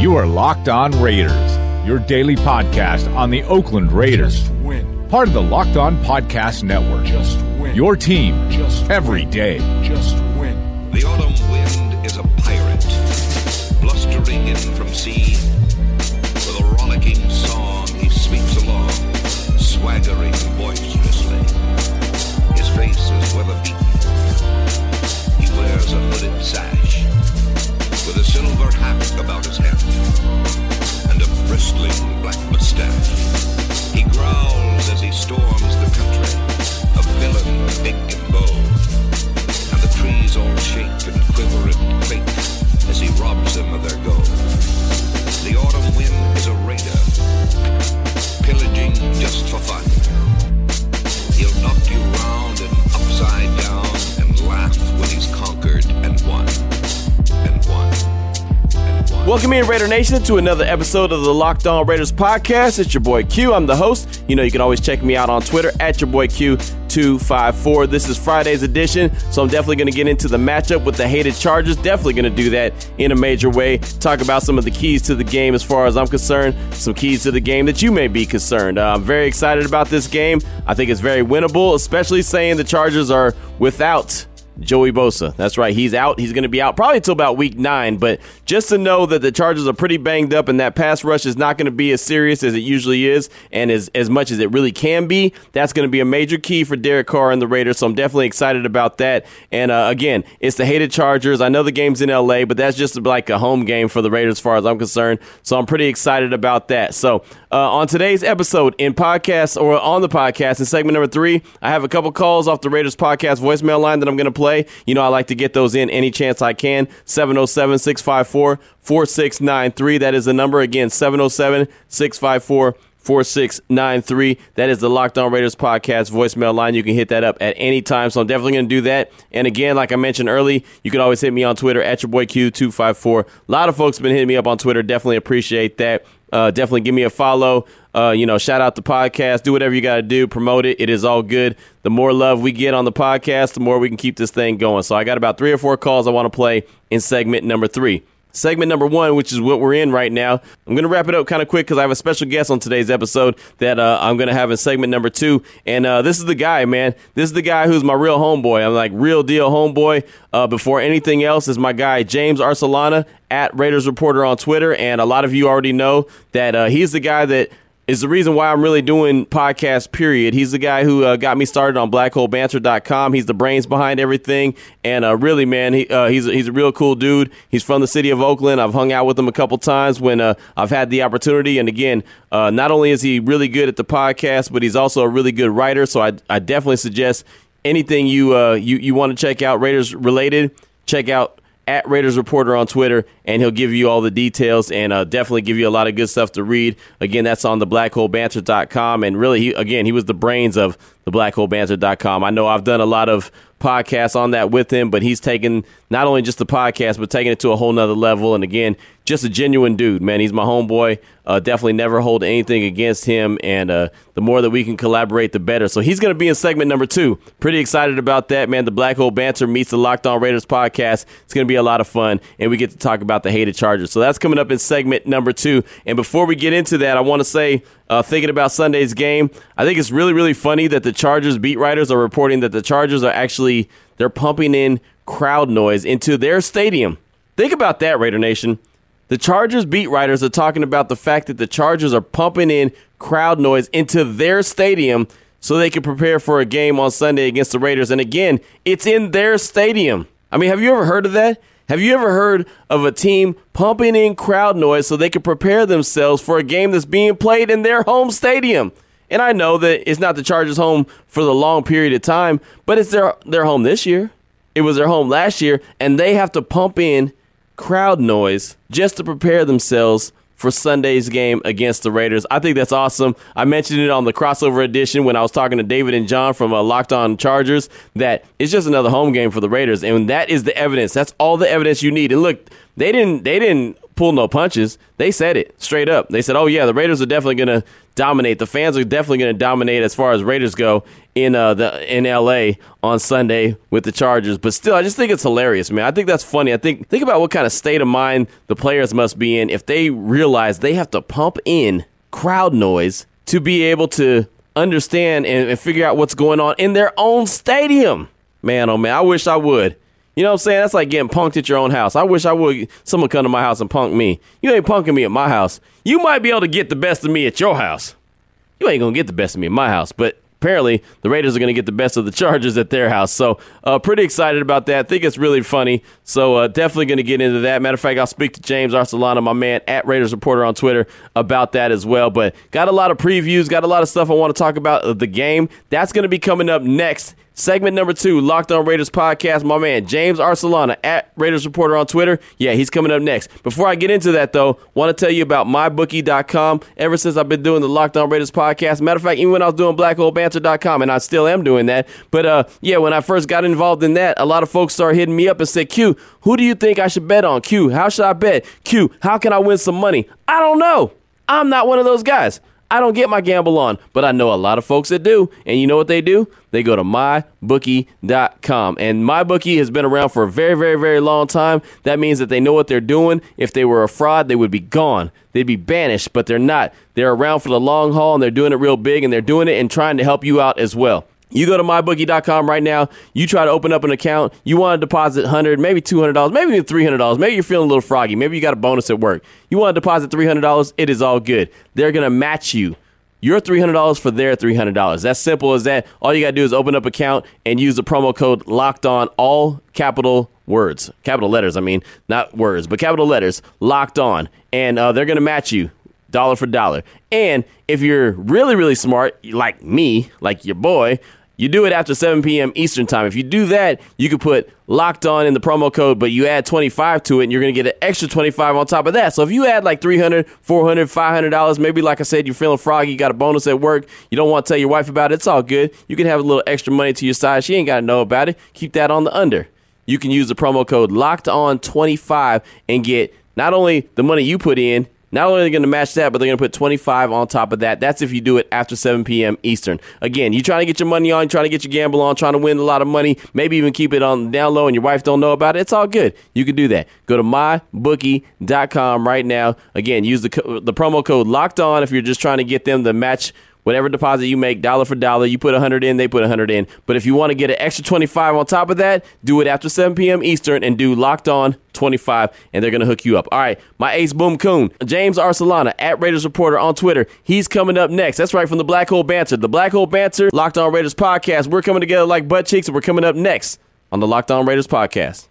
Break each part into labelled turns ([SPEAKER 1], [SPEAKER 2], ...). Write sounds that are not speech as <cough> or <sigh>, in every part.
[SPEAKER 1] You are Locked On Raiders, your daily podcast on the Oakland Raiders.
[SPEAKER 2] Just win.
[SPEAKER 1] Part of the Locked On Podcast Network.
[SPEAKER 2] Just win.
[SPEAKER 1] Your team
[SPEAKER 2] Just
[SPEAKER 1] every
[SPEAKER 2] win.
[SPEAKER 1] day.
[SPEAKER 2] Just win.
[SPEAKER 3] The autumn
[SPEAKER 4] Welcome in, Raider Nation, to another episode of the Locked On Raiders podcast. It's your boy Q. I'm the host. You know, you can always check me out on Twitter at your boy Q254. This is Friday's edition, so I'm definitely going to get into the matchup with the hated Chargers. Definitely going to do that in a major way. Talk about some of the keys to the game as far as I'm concerned, some keys to the game that you may be concerned. Uh, I'm very excited about this game. I think it's very winnable, especially saying the Chargers are without Joey Bosa. That's right. He's out. He's going to be out probably until about week nine. But just to know that the Chargers are pretty banged up and that pass rush is not going to be as serious as it usually is and as, as much as it really can be, that's going to be a major key for Derek Carr and the Raiders. So I'm definitely excited about that. And uh, again, it's the hated Chargers. I know the game's in LA, but that's just like a home game for the Raiders as far as I'm concerned. So I'm pretty excited about that. So uh, on today's episode in podcast or on the podcast in segment number three, I have a couple calls off the Raiders podcast voicemail line that I'm going to play. You know, I like to get those in any chance I can. 707 654 4693. That is the number. Again, 707 654 4693. That is the Locked On Raiders podcast voicemail line. You can hit that up at any time. So I'm definitely going to do that. And again, like I mentioned early, you can always hit me on Twitter at your boy Q254. A lot of folks have been hitting me up on Twitter. Definitely appreciate that. Uh, definitely give me a follow. Uh, you know, shout out the podcast. Do whatever you got to do. Promote it. It is all good. The more love we get on the podcast, the more we can keep this thing going. So I got about three or four calls I want to play in segment number three. Segment number one, which is what we're in right now. I'm going to wrap it up kind of quick because I have a special guest on today's episode that uh, I'm going to have in segment number two. And uh, this is the guy, man. This is the guy who's my real homeboy. I'm like, real deal homeboy. Uh, before anything else, is my guy, James Arcelana at Raiders Reporter on Twitter. And a lot of you already know that uh, he's the guy that is the reason why I'm really doing podcast, period. He's the guy who uh, got me started on blackholebanter.com. He's the brains behind everything. And uh, really, man, he, uh, he's, he's a real cool dude. He's from the city of Oakland. I've hung out with him a couple times when uh, I've had the opportunity. And again, uh, not only is he really good at the podcast, but he's also a really good writer. So I, I definitely suggest anything you, uh, you, you want to check out Raiders related, check out at Raiders Reporter on Twitter, and he'll give you all the details and uh, definitely give you a lot of good stuff to read. Again, that's on the blackholebanter.com. And really, he, again, he was the brains of the blackholebanter.com. I know I've done a lot of podcasts on that with him, but he's taken not only just the podcast, but taking it to a whole nother level. And again, just a genuine dude, man. He's my homeboy. Uh, definitely never hold anything against him. And uh, the more that we can collaborate, the better. So he's going to be in segment number two. Pretty excited about that, man. The Black Hole Banter meets the Locked On Raiders podcast. It's going to be a lot of fun. And we get to talk about the hated Chargers. So that's coming up in segment number two. And before we get into that, I want to say, uh, thinking about Sunday's game, I think it's really, really funny that the Chargers beat writers are reporting that the Chargers are actually they're pumping in crowd noise into their stadium. Think about that, Raider Nation. The Chargers beat writers are talking about the fact that the Chargers are pumping in crowd noise into their stadium so they can prepare for a game on Sunday against the Raiders. And again, it's in their stadium. I mean, have you ever heard of that? Have you ever heard of a team pumping in crowd noise so they can prepare themselves for a game that's being played in their home stadium? And I know that it's not the Chargers' home for the long period of time, but it's their their home this year. It was their home last year, and they have to pump in crowd noise just to prepare themselves for Sunday's game against the Raiders. I think that's awesome. I mentioned it on the crossover edition when I was talking to David and John from uh, Locked On Chargers that it's just another home game for the Raiders, and that is the evidence. That's all the evidence you need. And look, they didn't they didn't pull no punches. They said it straight up. They said, "Oh yeah, the Raiders are definitely going to dominate. The fans are definitely going to dominate as far as Raiders go in uh, the in LA on Sunday with the Chargers." But still, I just think it's hilarious, man. I think that's funny. I think think about what kind of state of mind the players must be in if they realize they have to pump in crowd noise to be able to understand and, and figure out what's going on in their own stadium. Man, oh man, I wish I would. You know what I'm saying? That's like getting punked at your own house. I wish I would someone come to my house and punk me. You ain't punking me at my house. You might be able to get the best of me at your house. You ain't gonna get the best of me at my house, but apparently the Raiders are going to get the best of the Chargers at their house. So, uh, pretty excited about that. I think it's really funny. So, uh, definitely going to get into that. Matter of fact, I'll speak to James Arcelana, my man at Raiders Reporter on Twitter, about that as well. But got a lot of previews, got a lot of stuff I want to talk about the game. That's going to be coming up next Segment number two, Locked On Raiders podcast. My man James Arcelana at Raiders Reporter on Twitter. Yeah, he's coming up next. Before I get into that, though, want to tell you about mybookie.com. Ever since I've been doing the Locked On Raiders podcast, matter of fact, even when I was doing blackholebanter.com, and I still am doing that. But uh, yeah, when I first got involved in that, a lot of folks started hitting me up and said, "Q, who do you think I should bet on? Q, how should I bet? Q, how can I win some money? I don't know. I'm not one of those guys. I don't get my gamble on, but I know a lot of folks that do. And you know what they do? They go to mybookie.com. And mybookie has been around for a very, very, very long time. That means that they know what they're doing. If they were a fraud, they would be gone. They'd be banished, but they're not. They're around for the long haul and they're doing it real big and they're doing it and trying to help you out as well. You go to mybookie.com right now. You try to open up an account. You want to deposit $100, maybe $200, maybe even $300. Maybe you're feeling a little froggy. Maybe you got a bonus at work. You want to deposit $300. It is all good. They're going to match you your $300 for their $300. That's simple as that. All you got to do is open up account and use the promo code locked on all capital words, capital letters, I mean, not words, but capital letters, locked on. And uh, they're going to match you dollar for dollar. And if you're really, really smart, like me, like your boy, you do it after 7 p.m. Eastern time. If you do that, you can put locked on in the promo code, but you add 25 to it and you're going to get an extra 25 on top of that. So if you add like 300, 400, $500, maybe like I said, you're feeling froggy, you got a bonus at work, you don't want to tell your wife about it, it's all good. You can have a little extra money to your side. She ain't got to know about it. Keep that on the under. You can use the promo code locked on 25 and get not only the money you put in, not only are they going to match that, but they're going to put 25 on top of that. That's if you do it after 7 p.m. Eastern. Again, you're trying to get your money on, trying to get your gamble on, trying to win a lot of money, maybe even keep it on down low and your wife don't know about it. It's all good. You can do that. Go to mybookie.com right now. Again, use the the promo code locked on if you're just trying to get them to match whatever deposit you make, dollar for dollar, you put 100 in, they put 100 in. But if you want to get an extra 25 on top of that, do it after 7 p.m. Eastern and do locked on 25, and they're going to hook you up. All right, my ace boom coon, James Arcelana at Raiders Reporter on Twitter. He's coming up next. That's right from the Black Hole Banter. The Black Hole Banter, Locked On Raiders podcast. We're coming together like butt cheeks, and we're coming up next on the Locked On Raiders podcast.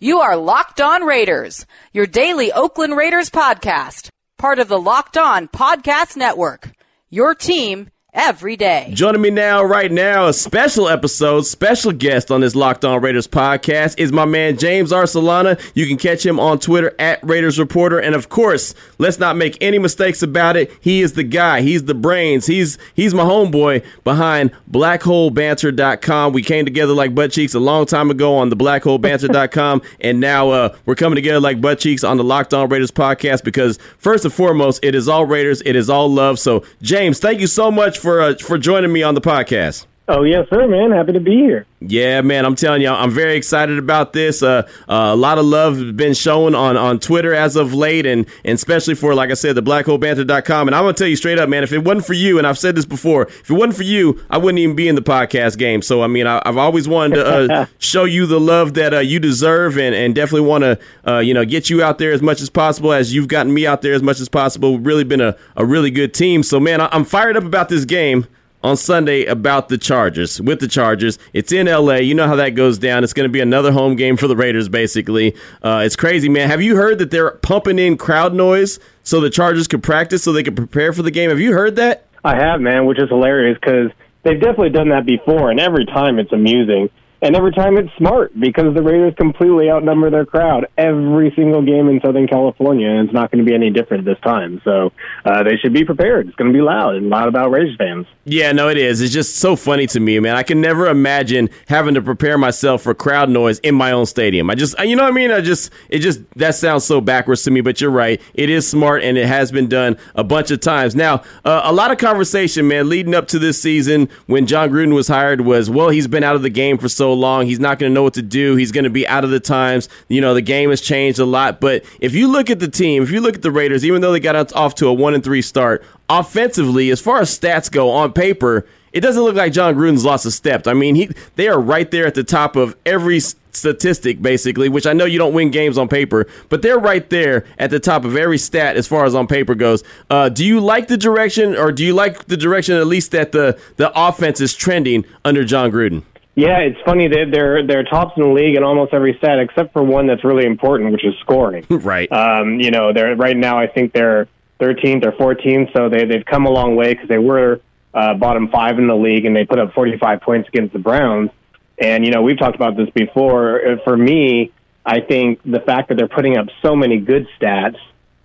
[SPEAKER 2] You are Locked On Raiders, your daily Oakland Raiders podcast, part of the Locked On Podcast Network. Your team every day.
[SPEAKER 4] Joining me now, right now, a special episode, special guest on this Locked On Raiders podcast is my man James Arcelana. You can catch him on Twitter at Raiders Reporter, and of course, let's not make any mistakes about it. He is the guy. He's the brains. He's he's my homeboy behind BlackHoleBanter.com. We came together like butt cheeks a long time ago on the BlackHoleBanter.com, <laughs> and now uh, we're coming together like butt cheeks on the Locked On Raiders podcast because first and foremost, it is all Raiders. It is all love. So, James, thank you so much for uh, for joining me on the podcast.
[SPEAKER 5] Oh yes, sir, man. Happy to be here.
[SPEAKER 4] Yeah, man. I'm telling you, I'm very excited about this. Uh, uh, a lot of love has been shown on, on Twitter as of late, and, and especially for, like I said, the blackholebanter.com. And I'm gonna tell you straight up, man. If it wasn't for you, and I've said this before, if it wasn't for you, I wouldn't even be in the podcast game. So I mean, I, have always wanted to uh, <laughs> show you the love that uh, you deserve, and, and definitely want to, uh, you know, get you out there as much as possible, as you've gotten me out there as much as possible. We've really been a, a really good team. So man, I, I'm fired up about this game on Sunday about the Chargers. With the Chargers, it's in LA. You know how that goes down. It's going to be another home game for the Raiders. Basically, uh, it's crazy, man. Have you heard that they're pumping in crowd noise so the Chargers could practice, so they could prepare for the game? Have you heard that?
[SPEAKER 5] I have, man, which is hilarious because they've definitely done that before, and every time it's amusing. And every time it's smart because the Raiders completely outnumber their crowd every single game in Southern California, and it's not going to be any different this time. So uh, they should be prepared. It's going to be loud and loud about Raiders fans.
[SPEAKER 4] Yeah, no, it is. It's just so funny to me, man. I can never imagine having to prepare myself for crowd noise in my own stadium. I just, you know what I mean? I just, it just, that sounds so backwards to me, but you're right. It is smart and it has been done a bunch of times. Now, uh, a lot of conversation, man, leading up to this season when John Gruden was hired was, well, he's been out of the game for so long. He's not going to know what to do. He's going to be out of the times. You know, the game has changed a lot. But if you look at the team, if you look at the Raiders, even though they got off to a one and three start, offensively, as far as stats go on paper, it doesn't look like John Gruden's lost a step. I mean, he they are right there at the top of every statistic, basically, which I know you don't win games on paper, but they're right there at the top of every stat as far as on paper goes. Uh, do you like the direction, or do you like the direction at least that the the offense is trending under John Gruden?
[SPEAKER 5] Yeah, it's funny that they're they're tops in the league in almost every stat except for one that's really important, which is scoring. <laughs>
[SPEAKER 4] right.
[SPEAKER 5] Um, you know, they're right now. I think they're 13th or 14th, so they they've come a long way because they were uh, bottom five in the league and they put up 45 points against the Browns. And you know, we've talked about this before. Uh, for me, I think the fact that they're putting up so many good stats,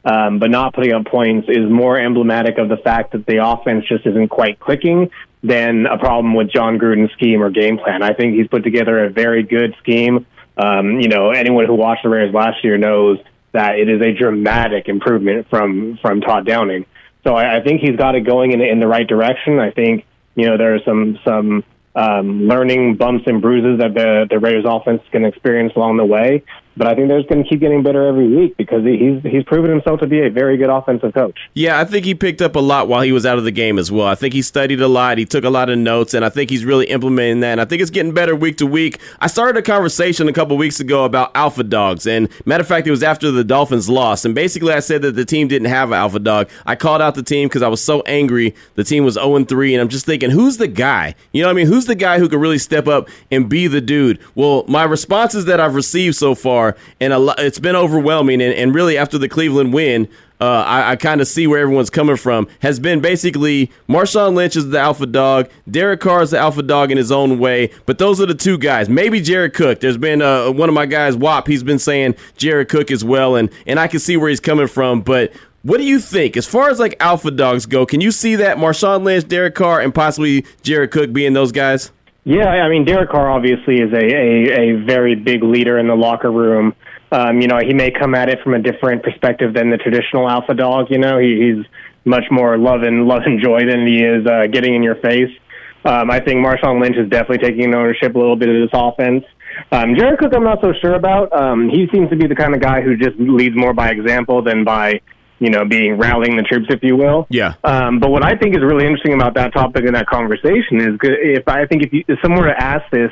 [SPEAKER 5] um, but not putting up points, is more emblematic of the fact that the offense just isn't quite clicking than a problem with John Gruden's scheme or game plan. I think he's put together a very good scheme. Um, you know, anyone who watched the Raiders last year knows that it is a dramatic improvement from from Todd Downing. So I, I think he's got it going in in the right direction. I think you know there are some some um, learning bumps and bruises that the the Raiders offense can experience along the way. But I think they're just going to keep getting better every week because he's he's proven himself to be a very good offensive coach.
[SPEAKER 4] Yeah, I think he picked up a lot while he was out of the game as well. I think he studied a lot. He took a lot of notes, and I think he's really implementing that. And I think it's getting better week to week. I started a conversation a couple weeks ago about alpha dogs, and matter of fact, it was after the Dolphins lost. And basically, I said that the team didn't have an alpha dog. I called out the team because I was so angry. The team was 0 3, and I'm just thinking, who's the guy? You know what I mean? Who's the guy who could really step up and be the dude? Well, my responses that I've received so far and a lot, it's been overwhelming. And, and really, after the Cleveland win, uh, I, I kind of see where everyone's coming from. Has been basically Marshawn Lynch is the alpha dog, Derek Carr is the alpha dog in his own way, but those are the two guys. Maybe Jared Cook. There's been uh, one of my guys, Wop. He's been saying Jared Cook as well, and and I can see where he's coming from, but. What do you think as far as like alpha dogs go? Can you see that Marshawn Lynch, Derek Carr, and possibly Jared Cook being those guys?
[SPEAKER 5] Yeah, I mean Derek Carr obviously is a, a, a very big leader in the locker room. Um, you know, he may come at it from a different perspective than the traditional alpha dog. You know, he, he's much more love and love and joy than he is uh, getting in your face. Um, I think Marshawn Lynch is definitely taking ownership a little bit of this offense. Um, Jared Cook, I'm not so sure about. Um, he seems to be the kind of guy who just leads more by example than by, you know, being rallying the troops, if you will.
[SPEAKER 4] Yeah.
[SPEAKER 5] Um, but what I think is really interesting about that topic and that conversation is if I think if, you, if someone were to ask this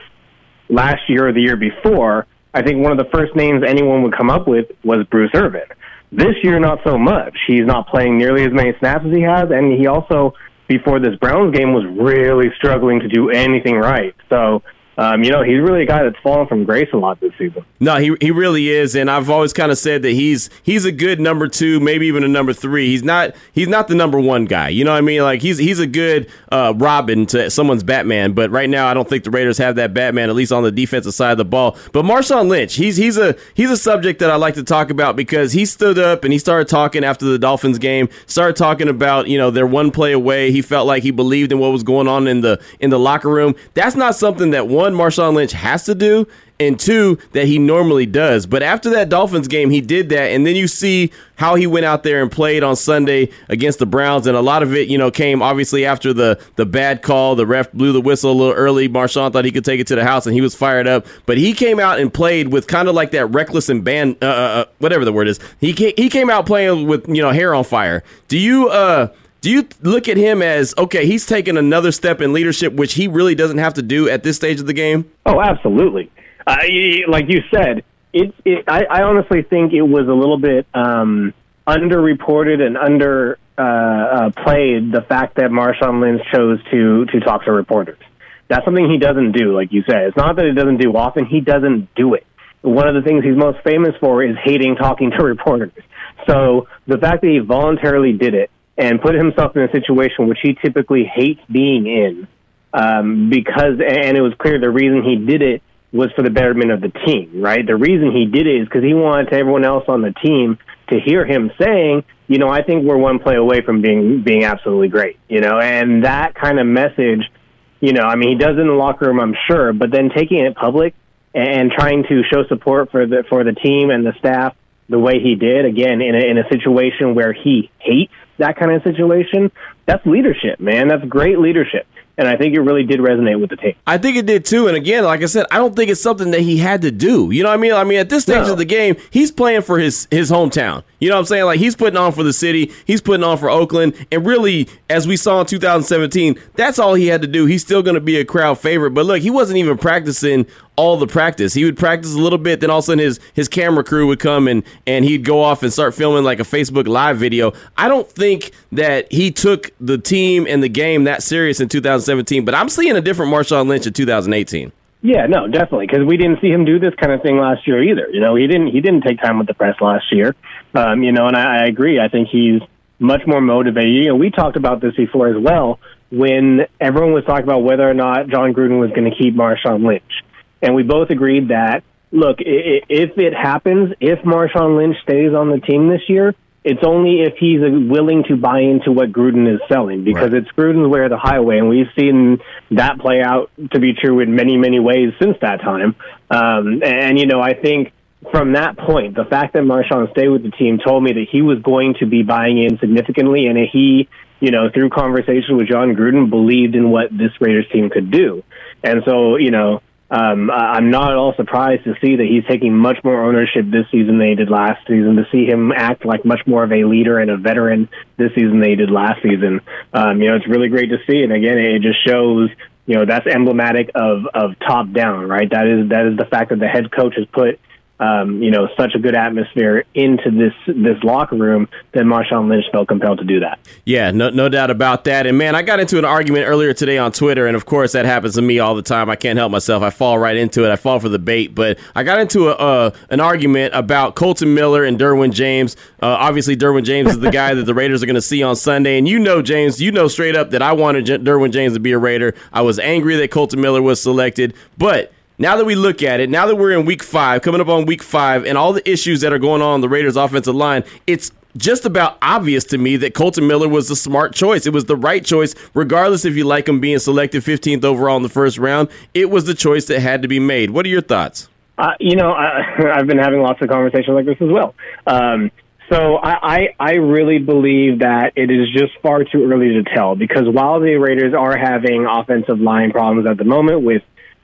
[SPEAKER 5] last year or the year before, I think one of the first names anyone would come up with was Bruce Irvin. This year, not so much. He's not playing nearly as many snaps as he has, and he also, before this Browns game, was really struggling to do anything right. So um, you know, he's really a guy that's fallen from grace a lot this season.
[SPEAKER 4] No, he he really is, and I've always kind of said that he's he's a good number two, maybe even a number three. He's not he's not the number one guy. You know what I mean? Like he's he's a good uh, Robin to someone's Batman, but right now I don't think the Raiders have that Batman at least on the defensive side of the ball. But Marshawn Lynch, he's he's a he's a subject that I like to talk about because he stood up and he started talking after the Dolphins game, started talking about you know they're one play away. He felt like he believed in what was going on in the in the locker room. That's not something that one Marshawn Lynch has to do, and two that he normally does. But after that Dolphins game, he did that, and then you see how he went out there and played on Sunday against the Browns, and a lot of it, you know, came obviously after the the bad call. The ref blew the whistle a little early. Marshawn thought he could take it to the house, and he was fired up. But he came out and played with kind of like that reckless and band, uh, uh, whatever the word is. He came, he came out playing with you know hair on fire. Do you uh? Do you look at him as okay? He's taking another step in leadership, which he really doesn't have to do at this stage of the game.
[SPEAKER 5] Oh, absolutely. Uh, like you said, it, it, I, I honestly think it was a little bit um, underreported and under uh, uh, played the fact that Marshawn Lynch chose to to talk to reporters. That's something he doesn't do, like you said. It's not that he doesn't do often; he doesn't do it. One of the things he's most famous for is hating talking to <laughs> reporters. So the fact that he voluntarily did it and put himself in a situation which he typically hates being in, um, because and it was clear the reason he did it was for the betterment of the team, right? The reason he did it is because he wanted everyone else on the team to hear him saying, you know, I think we're one play away from being being absolutely great, you know, and that kind of message, you know, I mean, he does it in the locker room, I'm sure, but then taking it public and trying to show support for the for the team and the staff the way he did, again, in a, in a situation where he hates that kind of situation, that's leadership, man. That's great leadership and I think it really did resonate with the team.
[SPEAKER 4] I think it did too. And again, like I said, I don't think it's something that he had to do. You know what I mean? I mean, at this stage no. of the game, he's playing for his his hometown. You know what I'm saying? Like he's putting on for the city, he's putting on for Oakland, and really, as we saw in 2017, that's all he had to do. He's still going to be a crowd favorite. But look, he wasn't even practicing all the practice. He would practice a little bit, then all of a sudden his his camera crew would come and and he'd go off and start filming like a Facebook live video. I don't think that he took the team and the game that serious in 2017, but I'm seeing a different Marshawn Lynch in 2018.
[SPEAKER 5] Yeah, no, definitely, because we didn't see him do this kind of thing last year either. You know, he didn't he didn't take time with the press last year. Um, you know, and I, I agree. I think he's much more motivated. You know, we talked about this before as well when everyone was talking about whether or not John Gruden was going to keep Marshawn Lynch, and we both agreed that look, if it happens, if Marshawn Lynch stays on the team this year, it's only if he's willing to buy into what Gruden is selling because right. it's Gruden's way or the highway, and we've seen that play out to be true in many, many ways since that time. Um, and you know, I think from that point, the fact that Marshawn stayed with the team told me that he was going to be buying in significantly, and he, you know, through conversation with John Gruden, believed in what this Raiders team could do. And so, you know, um, I'm not at all surprised to see that he's taking much more ownership this season than he did last season. To see him act like much more of a leader and a veteran this season than he did last season, um, you know, it's really great to see. And again, it just shows, you know, that's emblematic of of top down, right? That is that is the fact that the head coach has put um, you know, such a good atmosphere into this this locker room that Marshawn Lynch felt compelled to do that.
[SPEAKER 4] Yeah, no, no doubt about that. And man, I got into an argument earlier today on Twitter, and of course that happens to me all the time. I can't help myself. I fall right into it. I fall for the bait. But I got into a, uh, an argument about Kolton Miller and Derwin James. Uh, obviously, Derwin James is the guy that the Raiders are going to see on Sunday, and you know, James, you know straight up that I wanted J- Derwin James to be a Raider. I was angry that Kolton Miller was selected, but now that we look at it, now that we're in week five, coming up on week five, and all the issues that are going on the Raiders' offensive line, it's just about obvious to me that Kolton Miller was the smart choice. It was the right choice, regardless if you like him being selected 15th overall in the first round. It was the choice that had to be made. What are your thoughts?
[SPEAKER 5] Uh, you know, I, <laughs> have been having lots of conversations like this as well. Um, so I, I, I really believe that it is just far too early to tell because while the Raiders are having offensive line problems at the moment with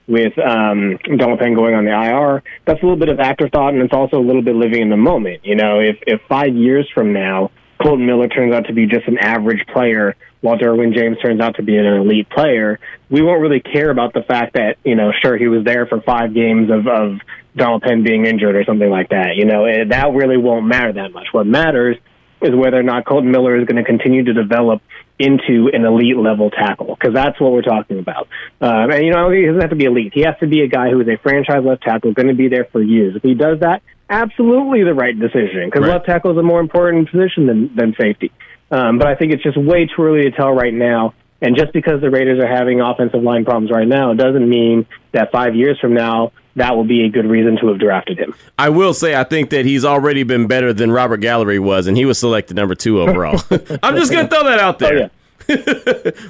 [SPEAKER 5] with um, Donald Penn going on the IR, that's a little bit of afterthought, and it's also a little bit living in the moment. You know, if if five years from now Kolton Miller turns out to be just an average player, while Derwin James turns out to be an elite player, we won't really care about the fact that you know, sure, he was there for five games of of Donald Penn being injured or something like that. You know, it, that really won't matter that much. What matters is whether or not Kolton Miller is going to continue to develop into an elite level tackle because that's what we're talking about. Um, and you know, he doesn't have to be elite. He has to be a guy who is a franchise left tackle, going to be there for years. If he does that, absolutely the right decision because right. left tackle is a more important position than than safety. Um, but I think it's just way too early to tell right now. And just because the Raiders are having offensive line problems right now doesn't mean that five years from now that will be a good reason to have drafted him.
[SPEAKER 4] I will say I think that he's already been better than Robert Gallery was, and he was selected number two overall. <laughs> <laughs> I'm just going to throw that out there. Oh, yeah.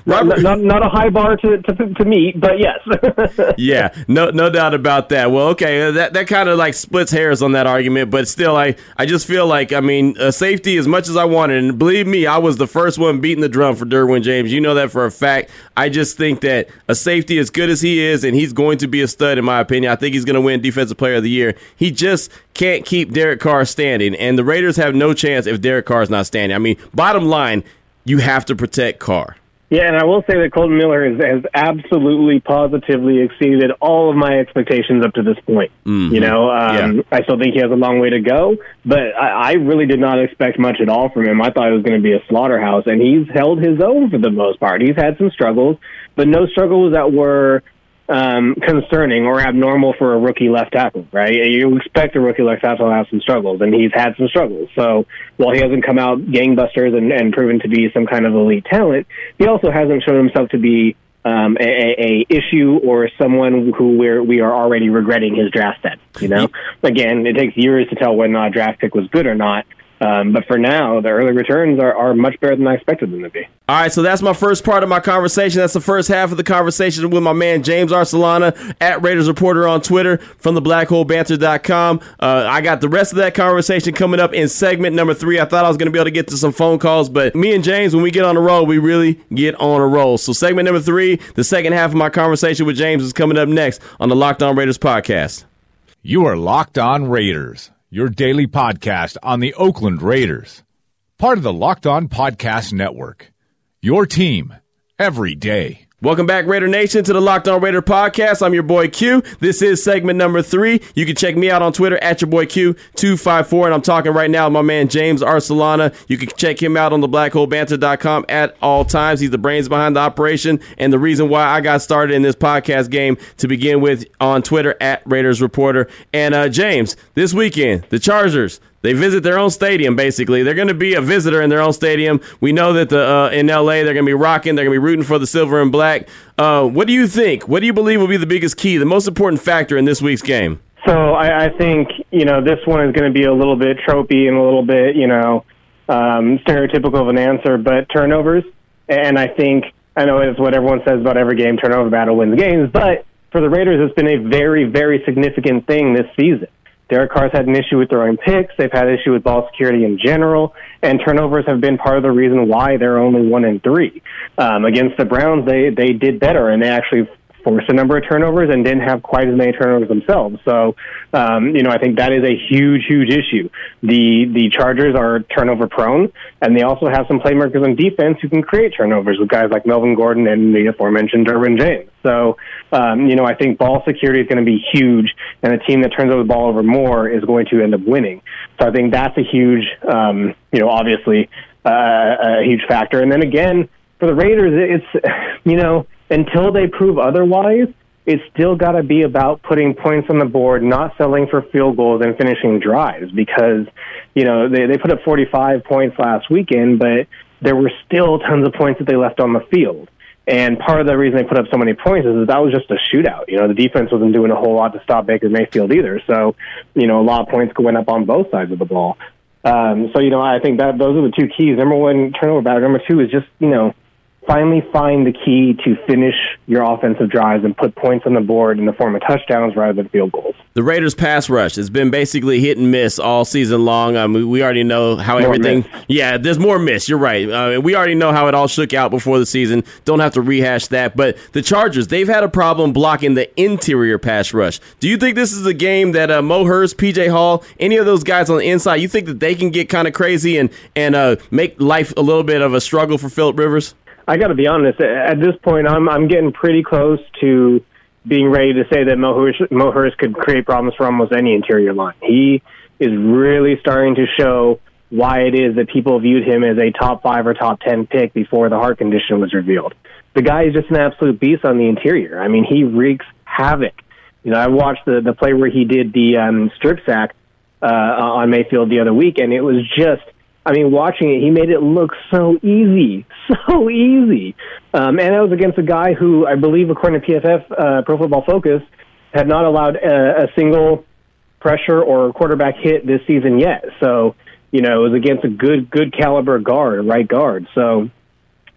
[SPEAKER 5] Robert, not, not, a high bar to, to, to meet, but yes. <laughs>
[SPEAKER 4] yeah, no no doubt about that. Well, okay, uh, that that kind of like splits hairs on that argument, but still, I I just feel like I mean, a safety as much as I wanted, and believe me, I was the first one beating the drum for Derwin James. You know that for a fact. I just think that a safety as good as he is, and he's going to be a stud in my opinion. I think he's going to win Defensive Player of the Year. He just can't keep Derek Carr standing, and the Raiders have no chance if Derek Carr is not standing. I mean, bottom line, you have to protect Carr.
[SPEAKER 5] Yeah, and I will say that Kolton Miller has, has absolutely, positively exceeded all of my expectations up to this point. Mm-hmm. You know, um, yeah. I still think he has a long way to go, but I, I really did not expect much at all from him. I thought it was going to be a slaughterhouse, and he's held his own for the most part. He's had some struggles, but no struggles that were um, concerning or abnormal for a rookie left tackle, right? You expect a rookie left tackle to have some struggles, and he's had some struggles. So while he hasn't come out gangbusters and, and proven to be some kind of elite talent, he also hasn't shown himself to be um, a, a issue or someone who we're, we are already regretting his draft set. You know, again, it takes years to tell whether or not a draft pick was good or not. Um, but for now, the early returns are, are much better than I expected them to be.
[SPEAKER 4] All right, so that's my first part of my conversation. That's the first half of the conversation with my man James Arcelana at Raiders Reporter on Twitter from the blackhole.banter.com. Uh, I got the rest of that conversation coming up in segment number three. I thought I was going to be able to get to some phone calls, but me and James, when we get on a roll, we really get on a roll. So segment number three, the second half of my conversation with James is coming up next on the Locked On Raiders podcast.
[SPEAKER 1] You are Locked On Raiders, your daily podcast on the Oakland Raiders. Part of the Locked On Podcast Network. Your team every day.
[SPEAKER 4] Welcome back, Raider Nation, to the Locked On Raider podcast. I'm your boy Q. This is segment number three. You can check me out on Twitter at your boy Q254, and I'm talking right now with my man James Arcelana. You can check him out on the blackholebanter.com at all times. He's the brains behind the operation and the reason why I got started in this podcast game to begin with on Twitter at Raiders Reporter. And uh, James, this weekend, the Chargers, they visit their own stadium, basically. They're going to be a visitor in their own stadium. We know that the uh, in LA they're going to be rocking. They're going to be rooting for the silver and black. Uh, what do you think? What do you believe will be the biggest key, the most important factor in this week's game?
[SPEAKER 5] So I, I think you know this one is going to be a little bit tropey and a little bit you know um, stereotypical of an answer, but turnovers. And I think I know it's what everyone says about every game: turnover battle wins games. But for the Raiders, it's been a very, very significant thing this season. Derek Carr's had an issue with throwing picks. They've had issue with ball security in general, and turnovers have been part of the reason why they're only one and three. Um, against the Browns, they they did better, and they actually forced a number of turnovers and didn't have quite as many turnovers themselves. So, um, you know, I think that is a huge, huge issue. The the Chargers are turnover prone, and they also have some playmakers on defense who can create turnovers with guys like Melvin Gordon and the aforementioned Derwin James. So, um, you know, I think ball security is going to be huge, and a team that turns over the ball over more is going to end up winning. So I think that's a huge, um, you know, obviously uh, a huge factor. And then again, for the Raiders, it's, you know, until they prove otherwise, it's still got to be about putting points on the board, not selling for field goals and finishing drives because, you know, they, they put up 45 points last weekend, but there were still tons of points that they left on the field. And part of the reason they put up so many points is that, that was just a shootout. You know, the defense wasn't doing a whole lot to stop Baker Mayfield either. So, you know, a lot of points went up on both sides of the ball. Um, so, you know, I think that those are the two keys. Number one, turnover battle. Number two is just, you know, finally find the key to finish your offensive drives and put points on the board in the form of touchdowns rather than field goals.
[SPEAKER 4] The Raiders' pass rush has been basically hit and miss all season long. I mean, we already know how more everything. Miss. Yeah, there's more miss. You're right. Uh, we already know how it all shook out before the season. Don't have to rehash that. But the Chargers, they've had a problem blocking the interior pass rush. Do you think this is a game that uh, Mo Hurst, PJ Hall, any of those guys on the inside, you think that they can get kind of crazy and and uh, make life a little bit of a struggle for Philip Rivers?
[SPEAKER 5] I got to be honest. At this point, I'm I'm getting pretty close to being ready to say that Mo Hurst, could create problems for almost any interior line. He is really starting to show why it is that people viewed him as a top five or top ten pick before the heart condition was revealed. The guy is just an absolute beast on the interior. I mean, he wreaks havoc. You know, I watched the the play where he did the um, strip sack uh, on Mayfield the other week, and it was just I mean, watching it, he made it look so easy, <laughs> so easy. Um, and it was against a guy who, I believe, according to PFF, uh, Pro Football Focus, had not allowed a, a single pressure or quarterback hit this season yet. So, you know, it was against a good, good caliber guard, right guard. So,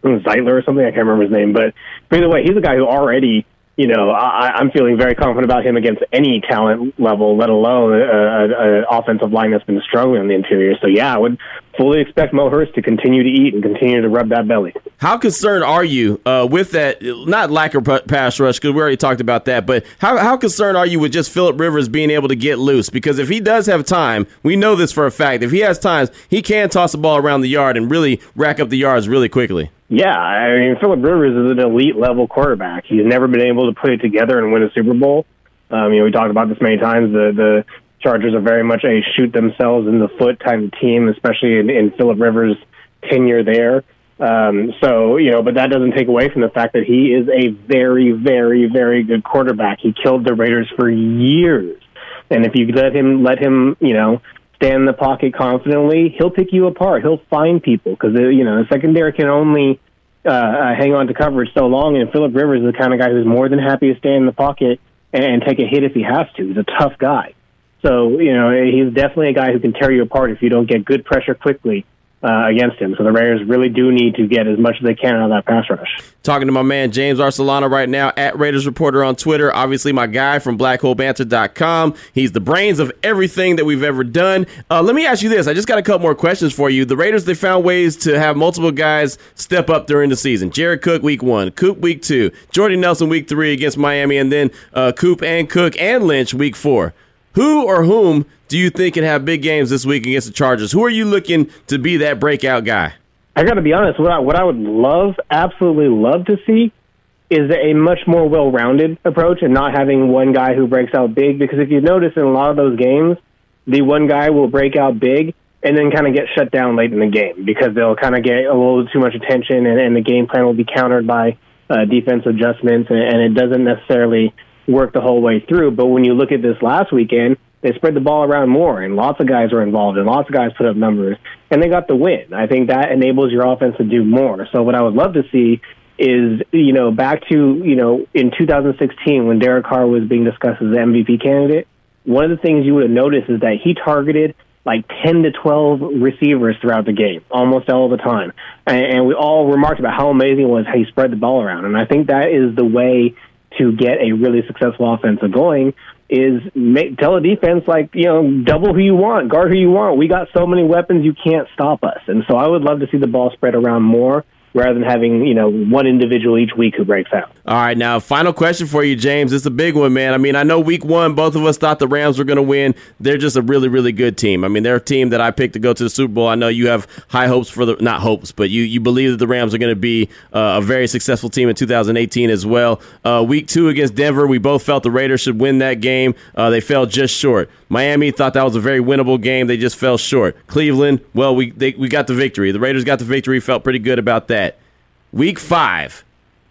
[SPEAKER 5] Zeitler or something, I can't remember his name. But either way, he's a guy who already you know, I, I'm feeling very confident about him against any talent level, let alone an offensive line that's been struggling on the interior. So, yeah, I would fully expect Mo Hurst to continue to eat and continue to rub that belly.
[SPEAKER 4] How concerned are you uh, with that? Not lack of pass rush, because we already talked about that, but how, how concerned are you with just Philip Rivers being able to get loose? Because if he does have time, we know this for a fact. If he has times, he can toss the ball around the yard and really rack up the yards really quickly.
[SPEAKER 5] Yeah, I mean Philip Rivers is an elite level quarterback. He's never been able to put it together and win a Super Bowl. Um, you know, we talked about this many times. The the Chargers are very much a shoot themselves in the foot type of team, especially in, in Philip Rivers' tenure there. Um, so you know, but that doesn't take away from the fact that he is a very, very, very good quarterback. He killed the Raiders for years, and if you let him, let him, you know, stand in the pocket confidently, he'll pick you apart. He'll find people because uh, you know the secondary can only uh, uh, hang on to coverage so long. And Philip Rivers is the kind of guy who's more than happy to stay in the pocket and, and take a hit if he has to. He's a tough guy. So, you know, he's definitely a guy who can tear you apart if you don't get good pressure quickly uh, against him. So the Raiders really do need to get as much as they can out of that pass rush.
[SPEAKER 4] Talking to my man James Arcelana right now at Raiders Reporter on Twitter. Obviously, my guy from BlackHoleBanter.com. He's the brains of everything that we've ever done. Uh, let me ask you this. I just got a couple more questions for you. The Raiders, they found ways to have multiple guys step up during the season. Jared Cook week one, Coop week two, Jordy Nelson week three against Miami, and then uh, Coop and Cook and Lynch week four. Who or whom do you think can have big games this week against the Chargers? Who are you looking to be that breakout guy?
[SPEAKER 5] I got to be honest. What I, what I would love, absolutely love to see, is a much more well-rounded approach and not having one guy who breaks out big. Because if you notice in a lot of those games, the one guy will break out big and then kind of get shut down late in the game because they'll kind of get a little too much attention and, and the game plan will be countered by uh, defense adjustments and, and it doesn't necessarily work the whole way through. But when you look at this last weekend, they spread the ball around more, and lots of guys were involved, and lots of guys put up numbers, and they got the win. I think that enables your offense to do more. So what I would love to see is, you know, back to, you know, in 2016 when Derek Carr was being discussed as the MVP candidate, one of the things you would have noticed is that he targeted like 10 to 12 receivers throughout the game, almost all the time. And, and we all remarked about how amazing it was how he spread the ball around. And I think that is the way to get a really successful offense going is make, tell a defense like you know double who you want, guard who you want. We got so many weapons, you can't stop us. And so I would love to see the ball spread around more rather than having you know one individual each week who breaks out.
[SPEAKER 4] All right, now final question for you, James. It's a big one, man. I mean, I know week one, both of us thought the Rams were going to win. They're just a really, really good team. I mean, they're a team that I picked to go to the Super Bowl. I know you have high hopes for the not hopes, but you you believe that the Rams are going to be uh, a very successful team in 2018 as well. Uh, week two against Denver, we both felt the Raiders should win that game. Uh, they fell just short. Miami thought that was a very winnable game. They just fell short. Cleveland, well, we they, we got the victory. The Raiders got the victory. Felt pretty good about that. Week five,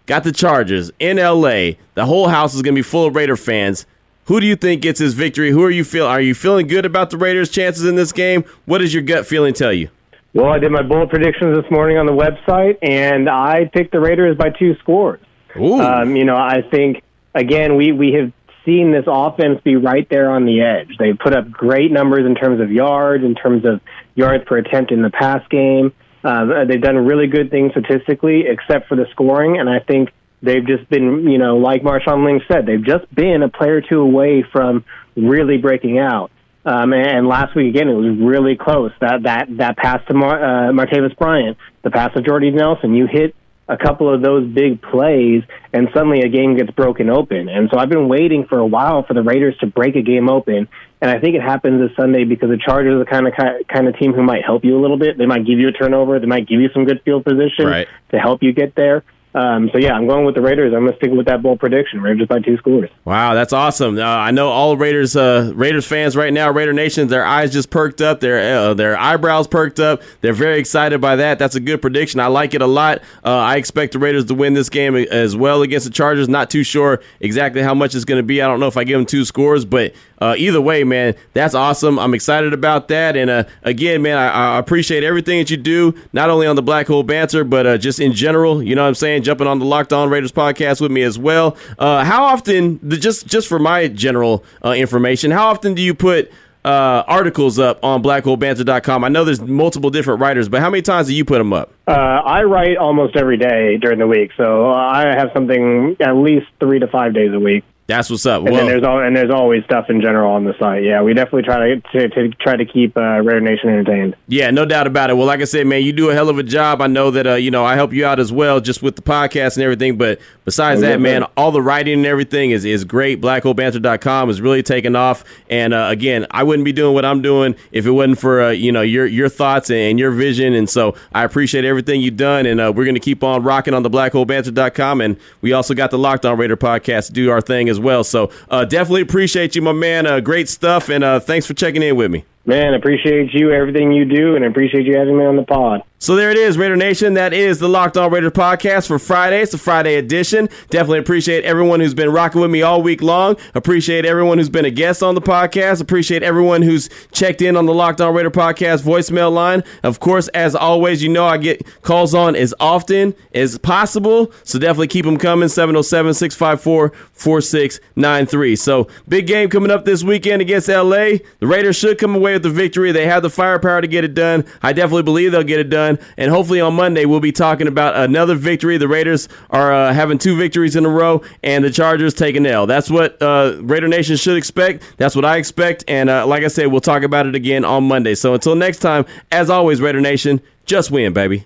[SPEAKER 4] got the Chargers in LA. The whole house is going to be full of Raider fans. Who do you think gets his victory? Who are you feel? Are you feeling good about the Raiders' chances in this game? What does your gut feeling tell you?
[SPEAKER 5] Well, I did my bullet predictions this morning on the website, and I picked the Raiders by two scores.
[SPEAKER 4] Ooh.
[SPEAKER 5] Um, you know, I think again we we have seen this offense be right there on the edge. They put up great numbers in terms of yards, in terms of yards per attempt in the pass game. Um, they've done really good things statistically, except for the scoring, and I think they've just been, you know, like Marshawn Lynch said, they've just been a player or two away from really breaking out. Um, and last week again, it was really close. That that that pass to Mar- uh, Martavis Bryant, the pass to Jordy Nelson, you hit a couple of those big plays, and suddenly a game gets broken open. And so I've been waiting for a while for the Raiders to break a game open, and I think it happens this Sunday because the Chargers are the kind of kind of team who might help you a little bit. They might give you a turnover, they might give you some good field position
[SPEAKER 4] Right.
[SPEAKER 5] to help you get there. Um, so yeah, I'm going with the Raiders. I'm going to stick with that bold prediction. Raiders by two scores.
[SPEAKER 4] Wow, that's awesome! Uh, I know all Raiders uh, Raiders fans right now, Raider Nation, their eyes just perked up, their uh, their eyebrows perked up. They're very excited by that. That's a good prediction. I like it a lot. Uh, I expect the Raiders to win this game as well against the Chargers. Not too sure exactly how much it's going to be. I don't know if I give them two scores, but uh, either way, man, that's awesome. I'm excited about that. And uh, again, man, I, I appreciate everything that you do, not only on the Black Hole Banter, but uh, just in general. You know what I'm saying? Jumping on the Locked On Raiders podcast with me as well. Uh, how often, just just for my general uh, information, how often do you put uh, articles up on blackholebanter.com? I know there's multiple different writers, but how many times do you put them up?
[SPEAKER 5] Uh, I write almost every day during the week, so I have something at least three to five days a week.
[SPEAKER 4] That's what's up.
[SPEAKER 5] And
[SPEAKER 4] Well,
[SPEAKER 5] there's all, and there's always stuff in general on the site. Yeah, we definitely try to to, to try to keep uh, Raider Nation entertained.
[SPEAKER 4] Yeah, no doubt about it. Well, like I said, man, you do a hell of a job. I know that uh, you know I help you out as well, just with the podcast and everything. But besides
[SPEAKER 5] Oh,
[SPEAKER 4] that, man, all the writing and everything is is great. BlackHoleBanter.com is really taking off. And uh, again, I wouldn't be doing what I'm doing if it wasn't for uh, you know your your thoughts and your vision. And so I appreciate everything you've done. And uh, we're going to keep on rocking on the BlackHoleBanter.com. And we also got the Locked On Raider podcast to do our thing as well. So uh, definitely appreciate you, my man. Uh, great stuff. And uh, thanks for checking in with me.
[SPEAKER 5] Man, appreciate you, everything you do, and appreciate you having me on the pod.
[SPEAKER 4] So there it is, Raider Nation. That is the Locked On Raiders podcast for Friday. It's a Friday edition. Definitely appreciate everyone who's been rocking with me all week long. Appreciate everyone who's been a guest on the podcast. Appreciate everyone who's checked in on the Locked On Raider podcast voicemail line. Of course, as always, you know I get calls on as often as possible. So definitely keep them coming. 707 654 4693. So big game coming up this weekend against LA. The Raiders should come away with the victory. They have the firepower to get it done. I definitely believe they'll get it done And hopefully on Monday, we'll be talking about another victory. The Raiders are uh, having two victories in a row, and the Chargers take an L. That's what uh, Raider Nation should expect. That's what I expect. And uh, like I said, we'll talk about it again on Monday. So until next time, as always, Raider Nation, just win, baby.